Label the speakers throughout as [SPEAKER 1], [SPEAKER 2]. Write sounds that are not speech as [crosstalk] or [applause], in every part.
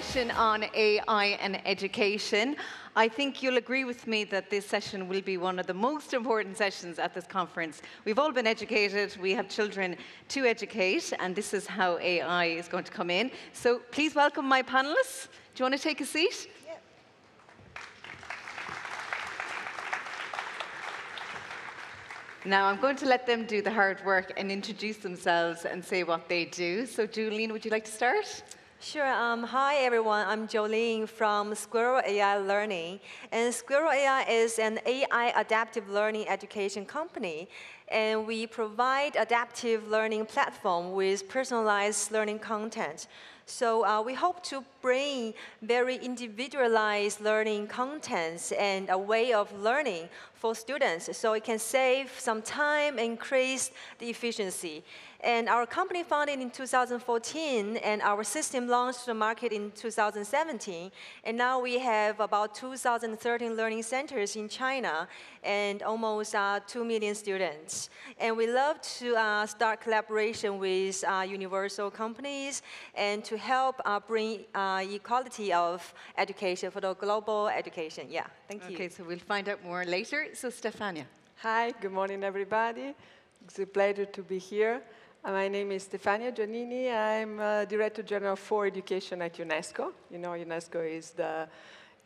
[SPEAKER 1] session on AI and education. I think you'll agree with me that this session will be one of the most important sessions at this conference. We've all been educated, we have children to educate, and this is how AI is going to come in. So please welcome my panelists. Do you want to take a seat? Now, I'm going to let them do the hard work and introduce themselves and say what they do. So, Joleen, would you like to start?
[SPEAKER 2] Sure. Um, hi, everyone. I'm Joleen from Squirrel AI Learning. And Squirrel AI is an AI adaptive learning education company. And we provide adaptive learning platform with personalized learning content. So uh, we hope to bring very individualized learning contents and a way of learning for students so it can save some time, increase the efficiency. And our company founded in 2014, and our system launched to the market in 2017. And now we have about 2,013 learning centers in China and almost uh, 2 million students. And we love to uh, start collaboration with uh, universal companies and to help uh, bring uh, equality of education for the global education. Yeah, thank you.
[SPEAKER 1] Okay, so we'll find out more later. So, Stefania.
[SPEAKER 3] Hi, good morning, everybody. It's a pleasure to be here. Uh, my name is Stefania Giannini. I'm uh, Director General for Education at UNESCO. You know, UNESCO is the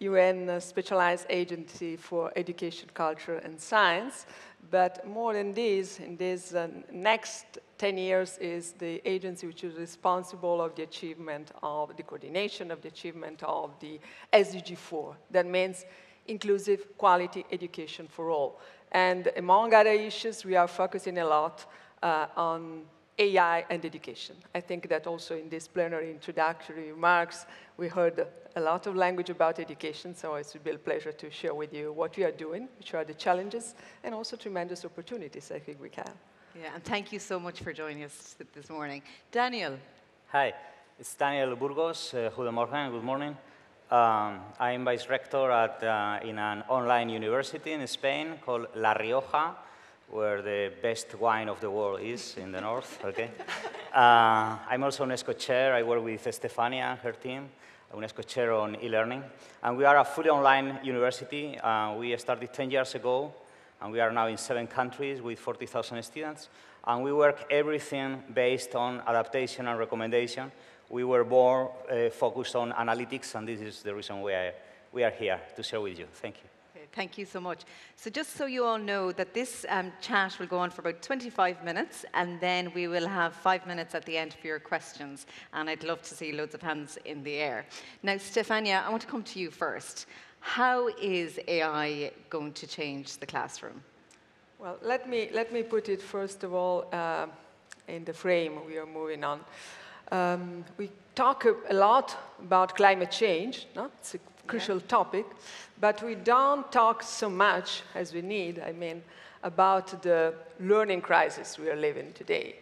[SPEAKER 3] UN uh, specialized agency for education, culture, and science. But more than this, in this uh, next 10 years is the agency which is responsible of the achievement of the coordination of the achievement of the SDG 4. That means inclusive quality education for all. And among other issues, we are focusing a lot uh, on AI and education. I think that also in this plenary introductory remarks, we heard a lot of language about education, so it would be a pleasure to share with you what we are doing, which are the challenges, and also tremendous opportunities I think we can.
[SPEAKER 1] Yeah, and thank you so much for joining us this morning. Daniel.
[SPEAKER 4] Hi, it's Daniel Burgos. Uh, Goedemorgen, good morning. Um, I'm vice rector at, uh, in an online university in Spain called La Rioja, where the best wine of the world is in the north, okay? [laughs] Uh, I'm also UNESCO chair. I work with Stefania and her team, UNESCO chair on e-learning. And we are a fully online university. Uh, we started 10 years ago, and we are now in seven countries with 40,000 students. And we work everything based on adaptation and recommendation. We were more uh, focused on analytics, and this is the reason why we are here to share with you. Thank you.
[SPEAKER 1] Thank you so much. So just so you all know that this um, chat will go on for about 25 minutes, and then we will have five minutes at the end for your questions. And I'd love to see loads of hands in the air. Now, Stefania, I want to come to you first. How is AI going to change the classroom?
[SPEAKER 3] Well, let me, let me put it first of all uh, in the frame we are moving on. Um, we talk a lot about climate change. No? It's a crucial yeah. topic, but we don't talk so much as we need, I mean, about the learning crisis we are living today.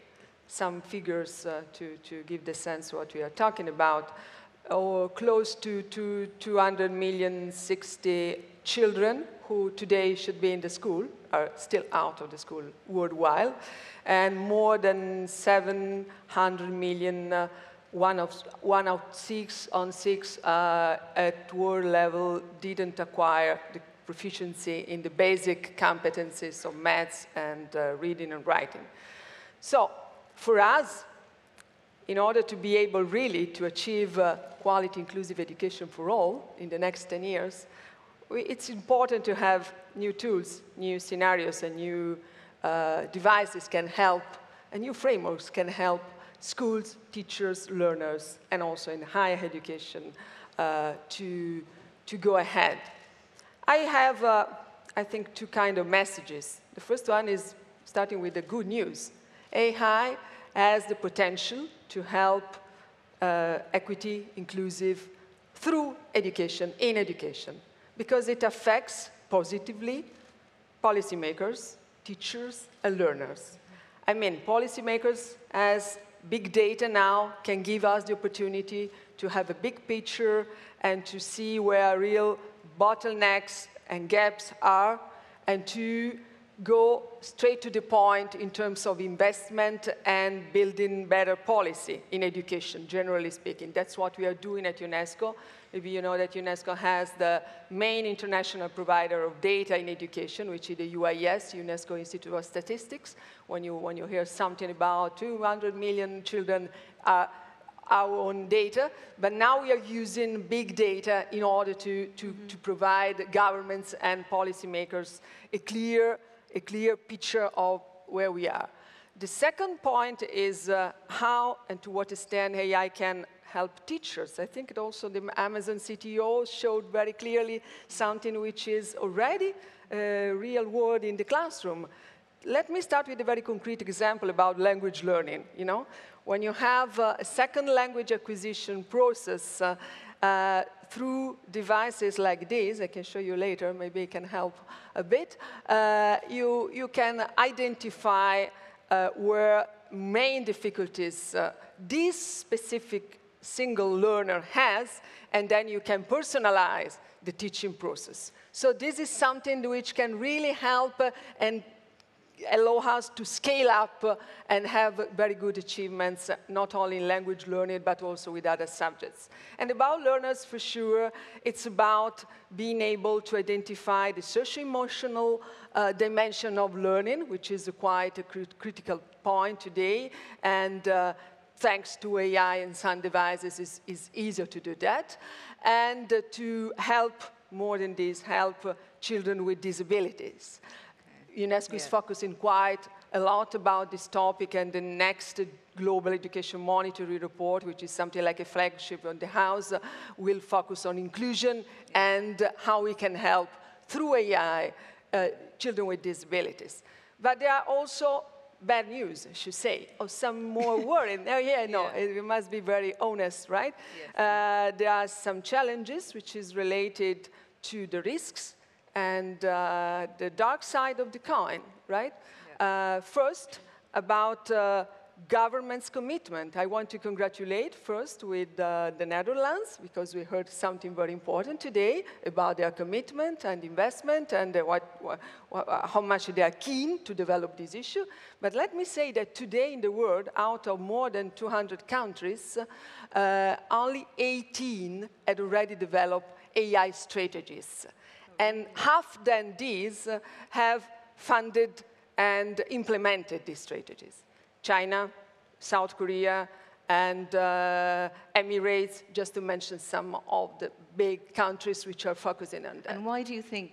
[SPEAKER 3] Some figures uh, to, to give the sense what we are talking about. Or close to, to 200 million 60 children who today should be in the school are still out of the school worldwide, and more than 700 million uh, one of, one of six on six uh, at world level didn't acquire the proficiency in the basic competencies of maths and uh, reading and writing. So for us, in order to be able really to achieve uh, quality inclusive education for all in the next 10 years, we, it's important to have new tools, new scenarios, and new uh, devices can help, and new frameworks can help schools, teachers, learners, and also in higher education uh, to, to go ahead. I have, uh, I think, two kind of messages. The first one is starting with the good news. AI has the potential to help uh, equity, inclusive, through education, in education, because it affects positively policymakers, teachers, and learners. I mean, policymakers as big data now can give us the opportunity to have a big picture and to see where real bottlenecks and gaps are and to go straight to the point in terms of investment and building better policy in education, generally speaking. That's what we are doing at UNESCO. Maybe you know that UNESCO has the main international provider of data in education, which is the UIS, UNESCO Institute of Statistics. When you, when you hear something about 200 million children uh, our own data, but now we are using big data in order to, to, mm -hmm. to provide governments and policymakers a clear a clear picture of where we are. The second point is uh, how and to what extent AI can help teachers. I think also the Amazon CTO showed very clearly something which is already a real world in the classroom. Let me start with a very concrete example about language learning. You know, when you have uh, a second language acquisition process uh, uh, through devices like this, I can show you later, maybe it can help a bit, uh, you, you can identify uh, where main difficulties uh, this specific single learner has, and then you can personalize the teaching process. So this is something which can really help uh, and allow us to scale up and have very good achievements, not only in language learning, but also with other subjects. And about learners, for sure, it's about being able to identify the social-emotional uh, dimension of learning, which is quite a crit critical point today. And uh, thanks to AI and some devices, it's, it's easier to do that. And uh, to help, more than this, help children with disabilities. UNESCO yeah. is focusing quite a lot about this topic and the next global education monitoring report, which is something like a flagship on the house, will focus on inclusion and how we can help through AI uh, children with disabilities. But there are also bad news, I should say, or some more [laughs] worrying. oh, yeah, no, yeah. we must be very honest, right? Yes. Uh, there are some challenges which is related to the risks and uh, the dark side of the coin, right? Yeah. Uh, first, about uh, government's commitment. I want to congratulate first with uh, the Netherlands because we heard something very important today about their commitment and investment and uh, what, what, uh, how much they are keen to develop this issue. But let me say that today in the world, out of more than 200 countries, only 18 had already developed AI strategies. And half then these have funded and implemented these strategies. China, South Korea, and uh, Emirates, just to mention some of the big countries which are focusing on that.
[SPEAKER 1] And why do you think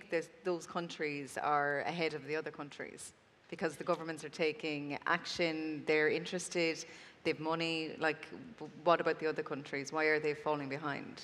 [SPEAKER 1] those countries are ahead of the other countries? Because the governments are taking action, they're interested, they have money. Like, what about the other countries? Why are they falling behind?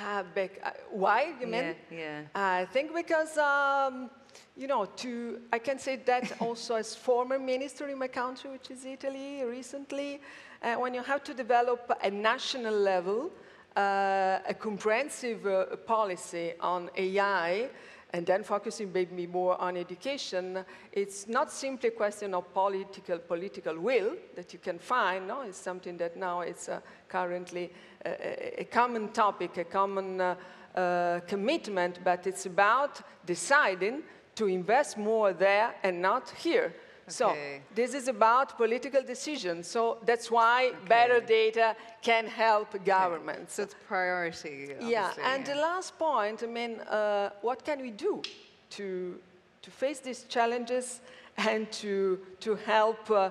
[SPEAKER 3] Uh, uh, why, you mean?
[SPEAKER 1] Yeah, yeah.
[SPEAKER 3] I think because, um, you know, to, I can say that [laughs] also as former minister in my country, which is Italy, recently, uh, when you have to develop a national level, uh, a comprehensive uh, policy on AI, and then focusing maybe more on education, it's not simply a question of political political will that you can find. No, it's something that now it's uh, currently a, a, common topic, a common uh, uh, commitment, but it's about deciding to invest more there and not here. So this is about political decisions. So that's why okay. better data can help governments.
[SPEAKER 1] So it's priority.
[SPEAKER 3] Yeah, and yeah. the last point, I mean, uh, what can we do to, to face these challenges and to, to help uh,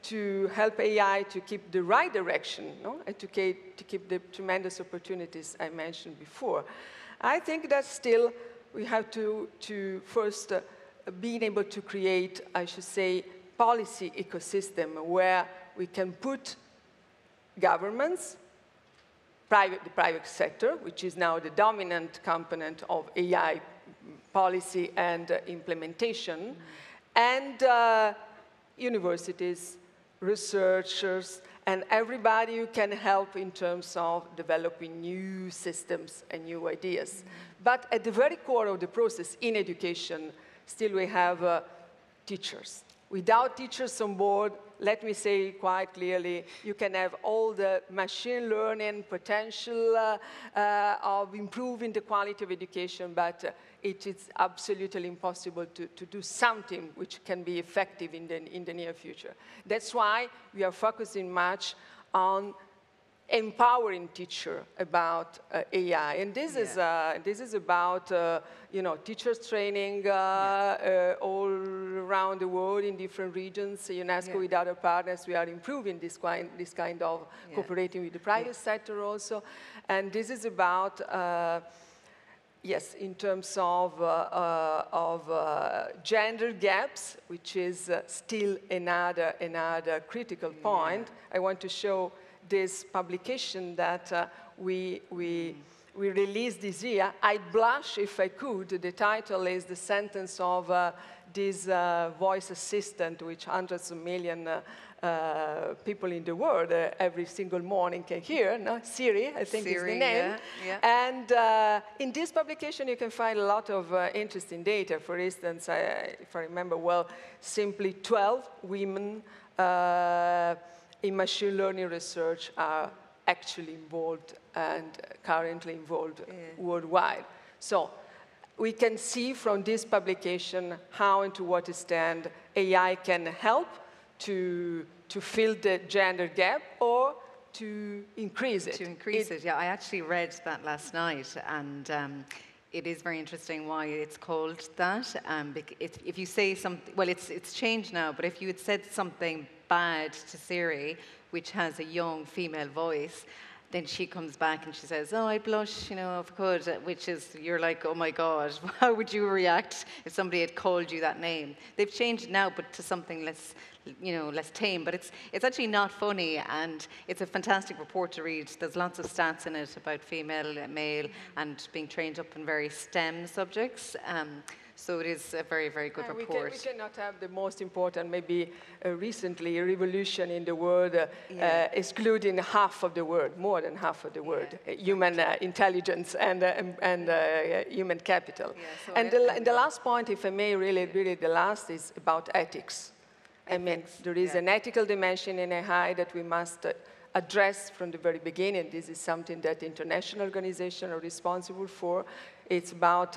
[SPEAKER 3] to help AI to keep the right direction no? and to keep, to keep the tremendous opportunities I mentioned before. I think that still we have to, to first uh, being able to create, I should say, policy ecosystem where we can put governments, private, the private sector, which is now the dominant component of AI policy and uh, implementation, mm -hmm. and uh, universities, researchers, and everybody who can help in terms of developing new systems and new ideas. Mm -hmm. But at the very core of the process in education, still we have uh, teachers. Without teachers on board, let me say quite clearly, you can have all the machine learning potential uh, uh, of improving the quality of education, but uh, it is absolutely impossible to, to do something which can be effective in the, in the near future. That's why we are focusing much on empowering teacher about uh, AI. And this, yeah. is, uh, this is about, uh, you know, teachers training uh, yeah. Uh, all around the world in different regions. UNESCO yeah. with other partners, we are improving this kind, this kind of cooperating with the private sector also. And this is about, uh, yes, in terms of, of gender gaps, which is still another, another critical point. I want to show this publication that uh, we, we, we released this year. I'd blush if I could. The title is the sentence of uh, this uh, voice assistant, which hundreds of million uh, uh, people in the world uh, every single morning can hear. No? Siri, I think Siri, is the name. Yeah, yeah. And in this publication, you can find a lot of interesting data. For instance, I, if I remember well, simply 12 women in machine learning research are actually involved and currently involved yeah. worldwide. So we can see from this publication how and to what extent AI can help to, to fill the gender gap or to increase it.
[SPEAKER 1] To increase it, it yeah. I actually read that last night and um, it is very interesting why it's called that. Um, if you say something, well, it's, it's changed now, but if you had said something bad to Siri, which has a young female voice, then she comes back and she says, "Oh, I blush, you know, if I could," which is you're like, "Oh my God, [laughs] how would you react if somebody had called you that name?" They've changed now, but to something less, you know, less tame. But it's it's actually not funny, and it's a fantastic report to read. There's lots of stats in it about female, male, and being trained up in various STEM subjects. Um, so it is a very, very good report.
[SPEAKER 3] We, can, we, cannot have the most important, maybe uh, recently, revolution in the world, uh, yeah. uh, excluding half of the world, more than half of the world, yeah. Uh, human uh, intelligence and, uh, and human capital. Yeah, so and, the, and the last point, if I may, really, really the last is about ethics. ethics. I mean, there is an ethical dimension in AI that we must address from the very beginning. This is something that international organizations are responsible for. It's about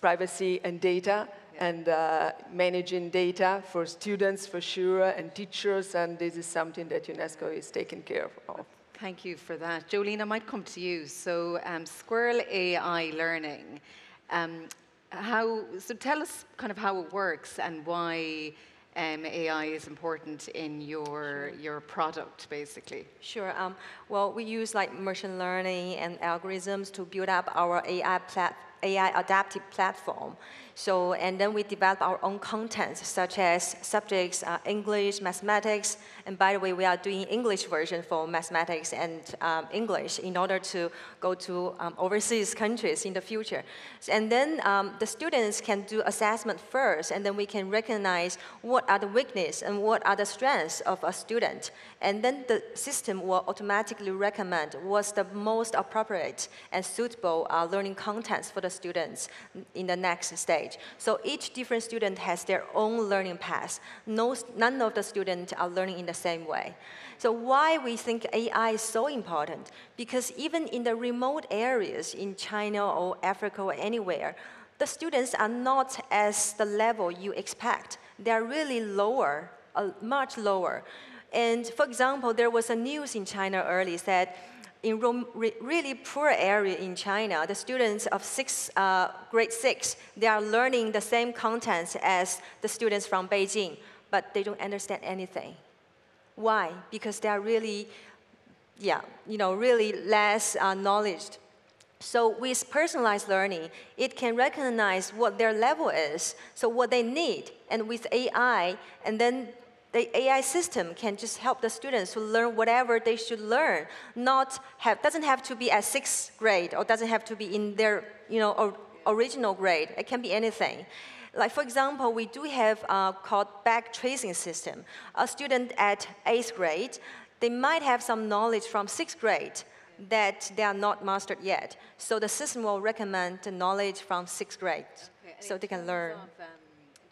[SPEAKER 3] privacy and data yeah. and uh, managing data for students for sure and teachers and this is something that UNESCO is taking care of.
[SPEAKER 1] Thank you for that. Joleen, I might come to you. So um, Squirrel AI learning, um, how, so tell us kind of how it works and why um, AI is important in your, your product, basically?
[SPEAKER 2] Sure. Um, well, we use like machine learning and algorithms to build up our AI platform AI adaptive platform. So, and then we develop our own content, such as subjects, uh, English, mathematics, and by the way, we are doing English version for mathematics and um, English in order to go to um, overseas countries in the future. And then um, the students can do assessment first, and then we can recognize what are the weaknesses and what are the strengths of a student. And then the system will automatically recommend what's the most appropriate and suitable uh, learning contents for the students in the next stage. So each different student has their own learning path. No, none of the students are learning in the same way. So why we think AI is so important? Because even in the remote areas in China or Africa or anywhere, the students are not as the level you expect. They are really lower, uh, much lower. And for example, there was a news in China early said in really poor area in China, the students of six, uh, grade six, they are learning the same contents as the students from Beijing, but they don't understand anything. Why? Because they are really, yeah, you know, really less uh, knowledge. So with personalized learning, it can recognize what their level is, so what they need, and with AI, and then the AI system can just help the students to learn whatever they should learn. Not have doesn't have to be at sixth grade or doesn't have to be in their you know or, original grade. It can be anything. Like for example, we do have uh, called back tracing system. A student at eighth grade, they might have some knowledge from sixth grade that they are not mastered yet. So the system will recommend the knowledge from sixth grade, okay. so they can learn. Of, um,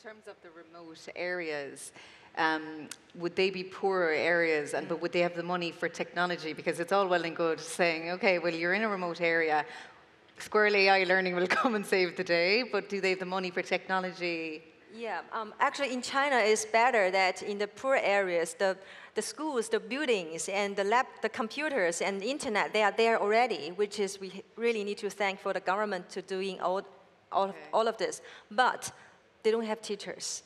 [SPEAKER 1] terms of the remote areas, um, would they be poorer areas, and but would they have the money for technology? Because it's all well and good saying, okay, well you're in a remote area, Squirrel AI Learning will [laughs] come and save the day, but do they have the money for technology?
[SPEAKER 2] Yeah, um, actually in China it's better that in the poor areas, the, the schools, the buildings, and the lab, the computers and the internet, they are there already, which is we really need to thank for the government to doing all, all,
[SPEAKER 1] Okay.
[SPEAKER 2] all of this. But they don't have teachers.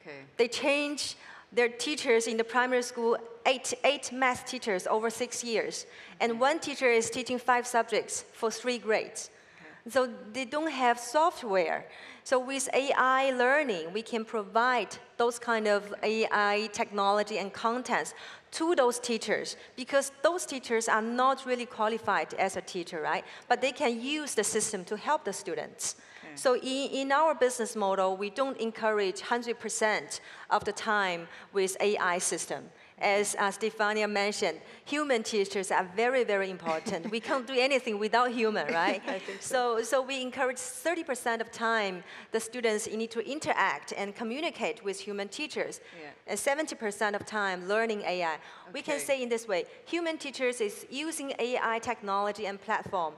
[SPEAKER 1] Okay.
[SPEAKER 2] They change their teachers in the primary school, eight, eight math teachers over six years. And one teacher is teaching five subjects for three grades. So they don't have software. So with AI learning, we can provide those kind of AI technology and contents to those teachers because those teachers are not really qualified as a teacher, right? But they can use the system to help the students. So in, in our business model, we don't encourage 100% of the time with AI system. As uh, Stefania mentioned, human teachers are very, very important. we can't do anything without human, [laughs] right? so. so, we encourage 30% of time the students need to interact and communicate with human teachers.
[SPEAKER 1] Yeah.
[SPEAKER 2] And 70% of time learning AI. We can say in this way, human teachers is using AI technology and platform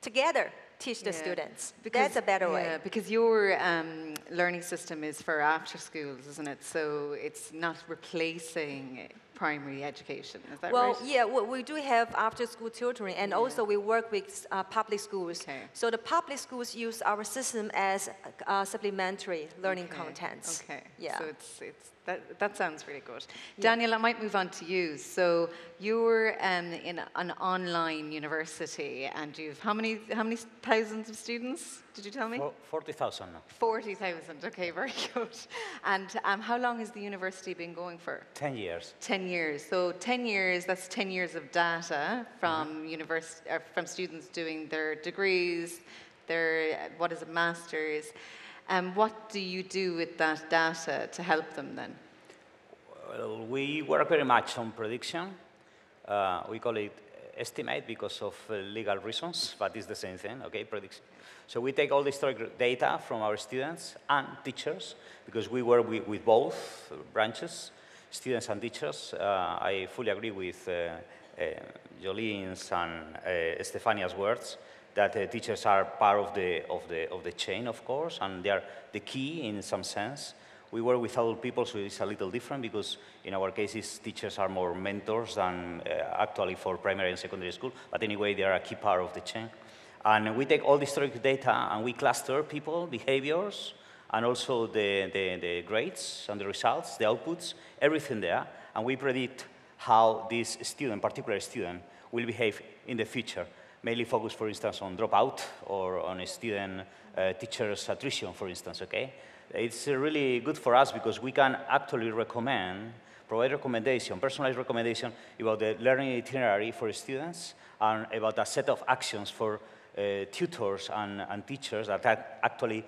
[SPEAKER 2] together teach the
[SPEAKER 1] Yeah.
[SPEAKER 2] students. That's a better way.
[SPEAKER 1] Because your um, learning system is for after schools, isn't it? So it's not replacing primary education. Is that
[SPEAKER 2] Well,
[SPEAKER 1] right?
[SPEAKER 2] yeah, we, we do have after-school tutoring, and also we work with uh, public schools.
[SPEAKER 1] Okay.
[SPEAKER 2] So the public schools use our system as uh, supplementary learning
[SPEAKER 1] Okay,
[SPEAKER 2] contents.
[SPEAKER 1] Okay.
[SPEAKER 2] Yeah.
[SPEAKER 1] So it's, it's that, that sounds really good. Daniel, I might move on to you. So you're um, in an online university, and you've how many how many thousands of students? Did you tell me?
[SPEAKER 4] Forty thousand.
[SPEAKER 1] Forty thousand. Okay, very [laughs] good. And um, how long has the university been going for?
[SPEAKER 4] 10 years.
[SPEAKER 1] 10 years. So 10 years, that's 10 years of data from univers- uh, from students doing their degrees, their, what is a masters. Um, what do you do with that data to help them then?
[SPEAKER 4] Well, we work very much on prediction. Uh, we call it estimate because of uh, legal reasons, but it's the same thing, okay, prediction. So we take all the historic data from our students and teachers, because we work with, with both branches, students and teachers. Uh, I fully agree with uh, uh, Joleen's and Stefania's words that teachers are part of the, of, the, of the chain, of course, and they are the key in some sense. We work with adult people, so it's a little different because in our cases, teachers are more mentors than actually for primary and secondary school. But anyway, they are a key part of the chain. And we take all the historic data and we cluster people, behaviors, and also the, the, the grades and the results, the outputs, everything there. And we predict how this student, particular student, will behave in the future. Mainly focused, for instance, on dropout or on student uh, teacher's attrition, for instance, okay? It's uh, really good for us because we can actually recommend, provide recommendation, personalized recommendation about the learning itinerary for students and about a set of actions for uh, tutors and, and teachers that actually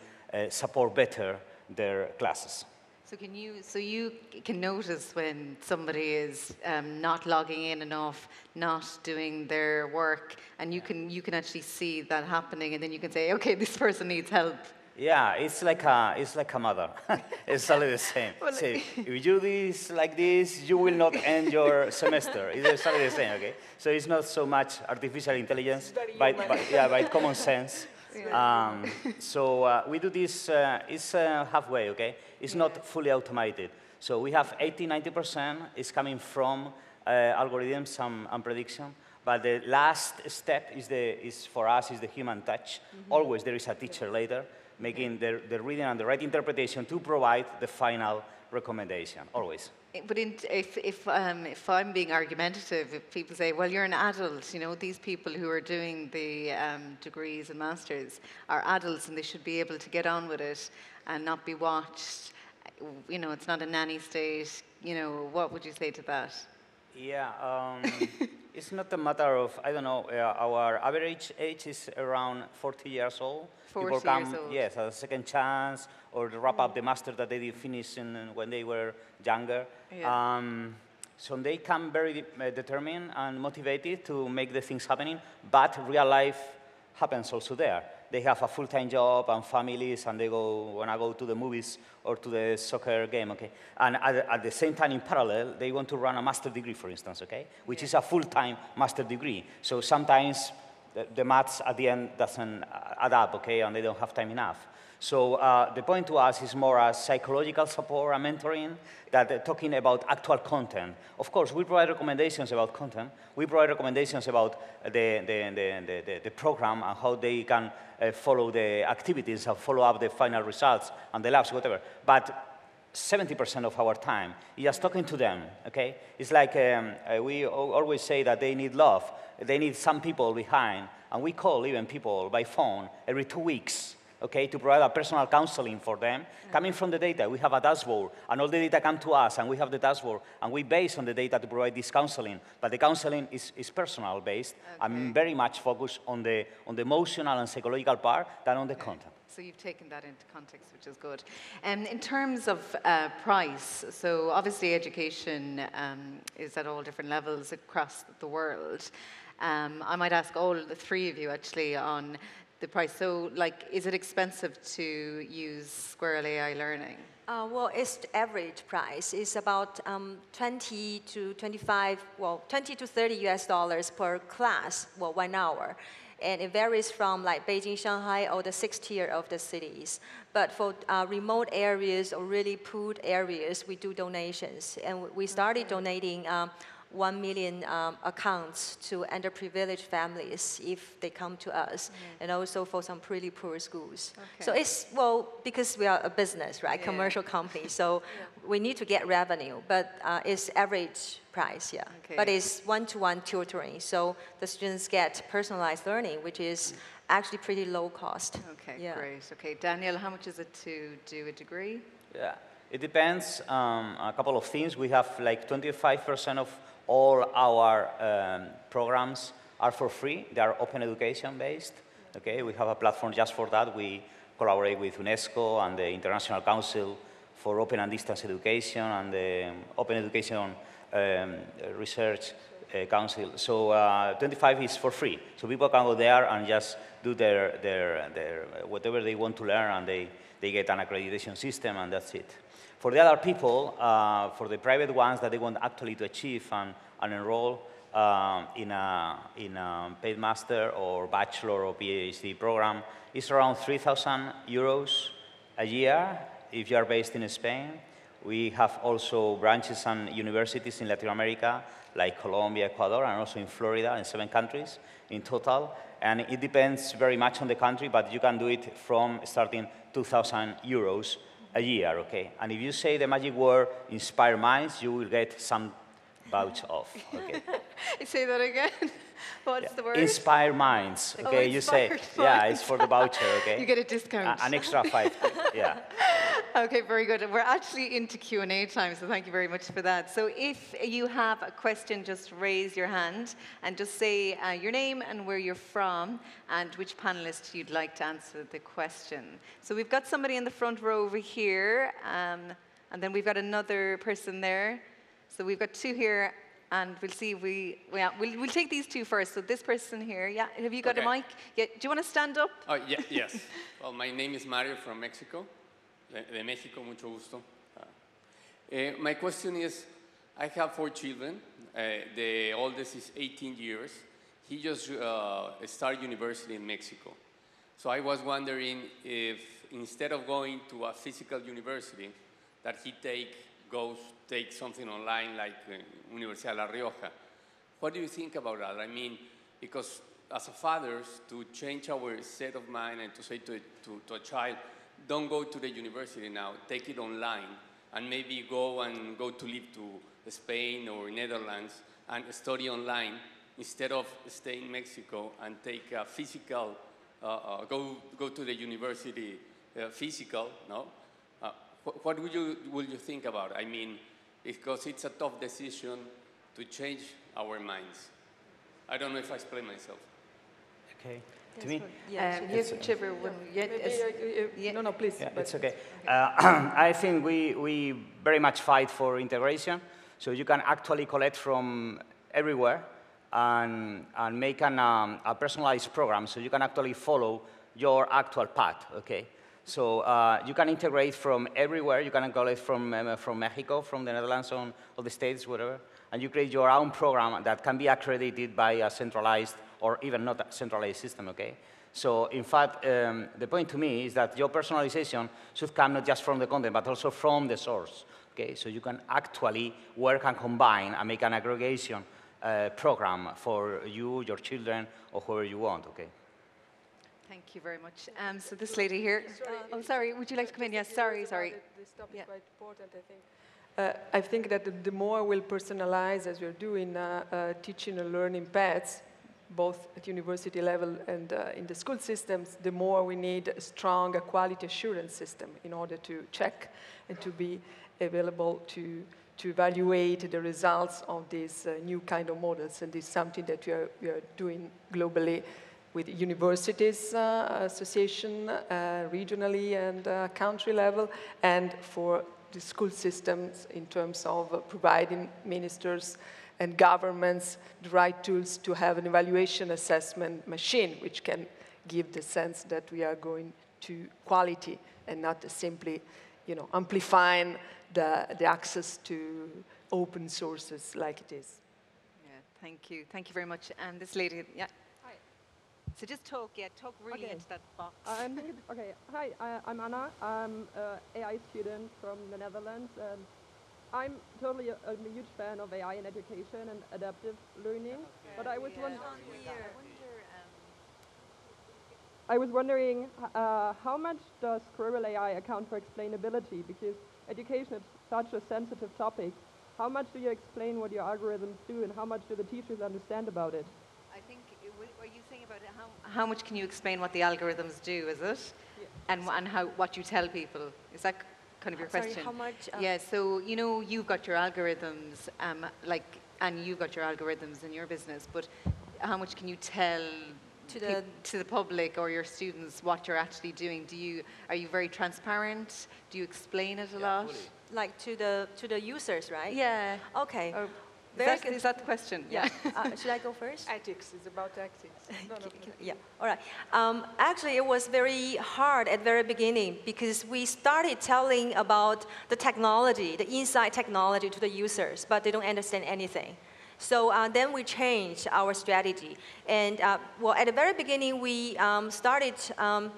[SPEAKER 4] support better their classes.
[SPEAKER 1] So can you so you can notice when somebody is um, not logging in enough, not doing their work, and you can you can actually see that happening, and then you can say, okay, this person needs help.
[SPEAKER 4] Yeah, it's like a, it's like a mother. [laughs] it's [laughs] exactly the same.
[SPEAKER 1] Well,
[SPEAKER 4] Say, [laughs] if you do this like this, you will not end your semester. It's exactly the same, okay? So it's not so much artificial intelligence, but, but yeah, by common sense. Um, so uh, we do this, uh, it's uh, halfway, okay? It's not fully automated. So we have 80, 90% is coming from uh, algorithms and, and prediction. But the last step is, the, is for us is the human touch. Always there is a teacher later making the, the reading and the right interpretation to provide the final recommendation, always.
[SPEAKER 1] But in, if, if, um, if I'm being argumentative, if people say, well, you're an adult, you know, these people who are doing the um, degrees and masters are adults and they should be able to get on with it and not be watched. You know, it's not a nanny state. You know, what would you say to that?
[SPEAKER 4] Yeah, um, [laughs] it's not a matter of, I don't know, uh, our average age is around 40 years old.
[SPEAKER 1] 40
[SPEAKER 4] People come,
[SPEAKER 1] years old.
[SPEAKER 4] yes, a second chance or wrap up the master that they did finish in, when they were younger.
[SPEAKER 1] Yeah.
[SPEAKER 4] Um, so they come very de- uh, determined and motivated to make the things happening, but real life happens also there. They have a full-time job and families, and they go want to go to the movies or to the soccer game, okay? And at, at, the same time, in parallel, they want to run a master degree, for instance, okay? Which is a full-time master degree. So sometimes the, the maths at the end doesn't uh, add up, okay? And they don't have time enough. So uh, the point to us is more a psychological support and mentoring that talking about actual content. Of course, we provide recommendations about content. We provide recommendations about the, the, the, the, the program and how they can uh, follow the activities and follow up the final results and the labs, whatever. But 70% of our time is just talking to them, okay? It's like um, uh, we always say that they need love. They need some people behind, and we call even people by phone every two weeks okay, to provide a personal counseling for them. Mm-hmm. Coming from the data, we have a dashboard, and all the data come to us, and we have the dashboard, and we base on the data to provide this counseling. But the counseling is, is personal based. Okay. I'm very much focused on the, on the emotional and psychological part than on the okay. content.
[SPEAKER 1] So you've taken that into context, which is good. Um, in terms of uh, price, so obviously education um, is at all different levels across the world. Um, I might ask all the three of you actually on the price. So, like, is it expensive to use Squirrel AI Learning?
[SPEAKER 2] Uh, well, its average price is about um, 20 to 25, well, 20 to 30 US dollars per class, well, one hour. And it varies from like Beijing, Shanghai, or the sixth tier of the cities. But for uh, remote areas or really poor areas, we do donations. And we started donating um, 1 million um, accounts to underprivileged families if they come to us, mm. and also for some pretty poor schools. Okay. So it's, well, because we are a business, right, yeah. commercial company, [laughs] so yeah. we need to get revenue, but uh, it's average price, yeah. Okay. But it's one-to-one tutoring, so the students get personalized learning, which is actually pretty low cost.
[SPEAKER 1] Okay, yeah. great. Okay, Daniel, how much is it to do a degree?
[SPEAKER 4] Yeah, it depends um, a couple of things. We have like 25% of all our um, programs are for free. They are open education based. Okay, we have a platform just for that. We collaborate with UNESCO and the International Council for Open and Distance Education and the Open Education um, Research uh, Council. So uh, 25 is for free. So people can go there and just do their, their, their whatever they want to learn and they, they get an accreditation system and that's it. For the other people, uh, for the private ones that they want actually to achieve and, and enroll um, in, a, in a paid master or bachelor or PhD program, it's around 3,000 euros a year if you are based in Spain. We have also branches and universities in Latin America, like Colombia, Ecuador, and also in Florida, in seven countries in total. And it depends very much on the country, but you can do it from starting 2,000 euros a year, okay? And if you say the magic word inspire minds, you will get some vouch off, okay? [laughs]
[SPEAKER 1] say that again. [laughs] What's
[SPEAKER 4] yeah.
[SPEAKER 1] the word?
[SPEAKER 4] Inspire minds, oh, okay? Oh, you say, minds. yeah, it's for the voucher, [laughs] okay?
[SPEAKER 1] You get a discount.
[SPEAKER 4] A, an extra five, yeah.
[SPEAKER 1] Okay, very good. We're actually into Q&A time, so thank you very much for that. So if you have a question, just raise your hand and just say uh, your name and where you're from and which panelist you'd like to answer the question. So we've got somebody in the front row over here, um, and then we've got another person there. So we've got two here, and we'll see if we, yeah, we'll, we'll take these two first. So this person here, yeah, have you got okay. a mic? Yeah, do you want to stand up?
[SPEAKER 5] Oh, yeah, [laughs] yes. well, my name is Mario from Mexico. de, de México, mucho gusto. Uh, my question is, I have four children. Uh, the oldest is 18 years. He just uh, started university in Mexico. So I was wondering if instead of going to a physical university, that he take goes take something online like uh, Universidad La Rioja. What do you think about that? I mean, because as a fathers, to change our set of mind and to say to, to, to a child, don't go to the university now, take it online, and maybe go and go to live to Spain or Netherlands and study online instead of stay in Mexico and take a physical, uh, uh, go, go to the university uh, physical, no? Uh, what, what would you, would you think about? I mean, because it's a tough decision to change our minds. I don't know if I explain myself.
[SPEAKER 4] Okay to me?
[SPEAKER 1] Yeah, um, yes, whichever one. Yeah,
[SPEAKER 3] yeah, no, no, please.
[SPEAKER 4] Yeah, it's okay. Uh, [clears throat] I think we, we very much fight for integration, so you can actually collect from everywhere and, and make an, um, a personalized program, so you can actually follow your actual path, okay? So uh, you can integrate from everywhere. You can integrate from, um, from Mexico, from the Netherlands, on, or the States, whatever. And you create your own program that can be accredited by a centralized or even not a centralized system, okay? So in fact, um, the point to me is that your personalization should come not just from the content, but also from the source, okay? So you can actually work and combine and make an aggregation uh, program for you, your children, or whoever you want, okay?
[SPEAKER 1] Thank you very much. Um, so this lady here. oh, sorry. Would you like to come in? Yes. Sorry. Sorry.
[SPEAKER 3] This topic
[SPEAKER 1] Yeah.
[SPEAKER 3] is quite important, I think. Uh, I think that the, the more we'll personalize, as we're doing, uh, uh, teaching and learning paths, both at university level and uh, in the school systems, the more we need a strong quality assurance system in order to check and to be available to, to evaluate the results of these uh, new kind of models. And this is something that we are, we are doing globally with universities uh, association, uh, regionally and uh, country level, and for the school systems in terms of providing ministers and governments the right tools to have an evaluation assessment machine, which can give the sense that we are going to quality and not simply, you know, amplifying the, the access to open sources like it is.
[SPEAKER 1] Yeah. Thank you. Thank you very much. And this lady. Yeah.
[SPEAKER 6] Hi.
[SPEAKER 1] So just talk. Yeah. Talk really
[SPEAKER 6] Okay.
[SPEAKER 1] into that box.
[SPEAKER 6] Uh, I'm okay, hi, I, I'm Anna. I'm an AI student from the Netherlands. And I'm totally a, I'm a huge fan of AI in education and adaptive learning. But I was, won- um, I was wondering uh, how much does Squirrel AI account for explainability? Because education is such a sensitive topic. How much do you explain what your algorithms do and how much do the teachers understand about it?
[SPEAKER 1] I think, it wa- were you saying about it, how, how much can you explain what the algorithms do, is it? And, and how, what you tell people? Is that kind of your
[SPEAKER 2] Sorry,
[SPEAKER 1] question?
[SPEAKER 2] how much, um,
[SPEAKER 1] yeah, so, you know, you've got your algorithms, um, like, and you've got your algorithms in your business, but how much can you tell
[SPEAKER 2] To
[SPEAKER 1] peop-
[SPEAKER 2] the-
[SPEAKER 1] to the public or your students what you're actually doing? Do you, are you very transparent? Do you explain it a lot?
[SPEAKER 2] Like to the, to the users, right?
[SPEAKER 1] Yeah.
[SPEAKER 2] Okay.
[SPEAKER 1] Or,
[SPEAKER 2] Very
[SPEAKER 1] is, that,
[SPEAKER 2] good.
[SPEAKER 1] is that the question?
[SPEAKER 2] Yeah. [laughs] uh, should I go first?
[SPEAKER 3] Ethics is about ethics. [laughs] No, no,
[SPEAKER 2] Yeah, all right. Um, actually, it was very hard at very beginning because we started telling about the technology, the inside technology to the users, but they don't understand anything. So uh, then we changed our strategy. And uh, well, at the very beginning, we um, started um,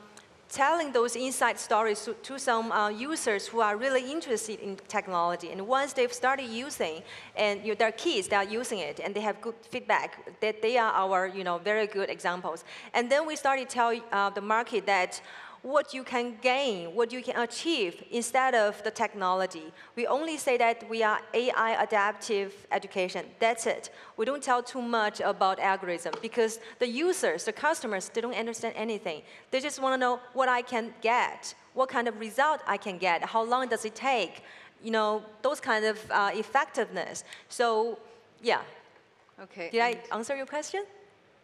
[SPEAKER 2] telling those inside stories to, to some uh, users who are really interested in technology. And once they've started using, and you know, their kids, they are using it, and they have good feedback, that they are our you know, very good examples. And then we started telling uh, the market that what you can gain, what you can achieve instead of the technology. We only say that we are AI adaptive education. That's it. We don't tell too much about algorithm because the users, the customers, they don't understand anything. They just want to know what I can get, what kind of result I can get, how long does it take, you know, those kind of uh, effectiveness. So, yeah.
[SPEAKER 1] Okay.
[SPEAKER 2] Did I answer your question?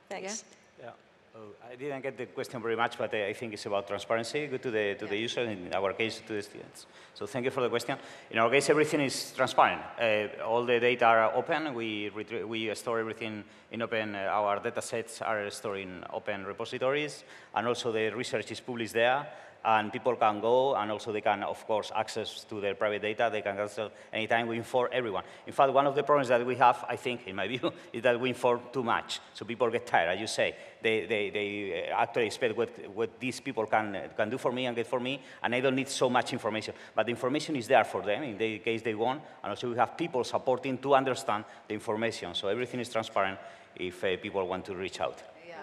[SPEAKER 2] Thanks.
[SPEAKER 4] Yeah. Oh, I didn't get the question very much, but uh, I think it's about transparency, good to the, to the user, in our case, to the students. So thank you for the question. In our case, everything is transparent. Uh, all the data are open. We, we store everything in open. Uh, our data sets are stored in open repositories, and also the research is published there. And people can go, and also they can, of course, access to their private data. They can cancel anytime. We inform everyone. In fact, one of the problems that we have, I think, in my [laughs] view, is that we inform too much. So people get tired, as you say. They, they, they uh, actually expect what, what these people can, uh, can do for me and get for me, and I don't need so much information. But the information is there for them in the case they want, and also we have people supporting to understand the information. So everything is transparent if uh, people want to reach out.
[SPEAKER 1] Yeah,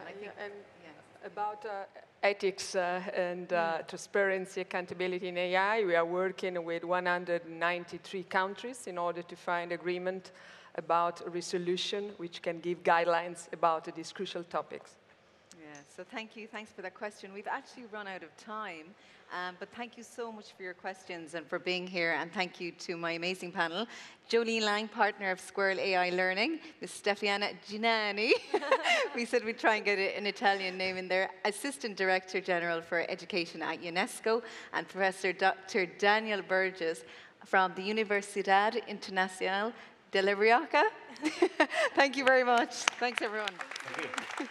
[SPEAKER 1] and I think,
[SPEAKER 3] and
[SPEAKER 1] yeah.
[SPEAKER 3] About uh, ethics uh, and uh, transparency, accountability in AI, we are working with 193 countries in order to find agreement about a resolution which can give guidelines about these crucial topics.
[SPEAKER 1] So thank you. Thanks for that question. We've actually run out of time, um, but thank you so much for your questions and for being here. And thank you to my amazing panel Joleen Liang, partner of Squirrel AI Learning, Ms. Stefiana Ginani. [laughs] we said we'd try and get an Italian name in there, Assistant Director General for Education at UNESCO, and Professor Dr. Daniel Burgos from the Universidad Internacional de La Rioja. [laughs] Thank you very much. Thanks, everyone.
[SPEAKER 4] Thank.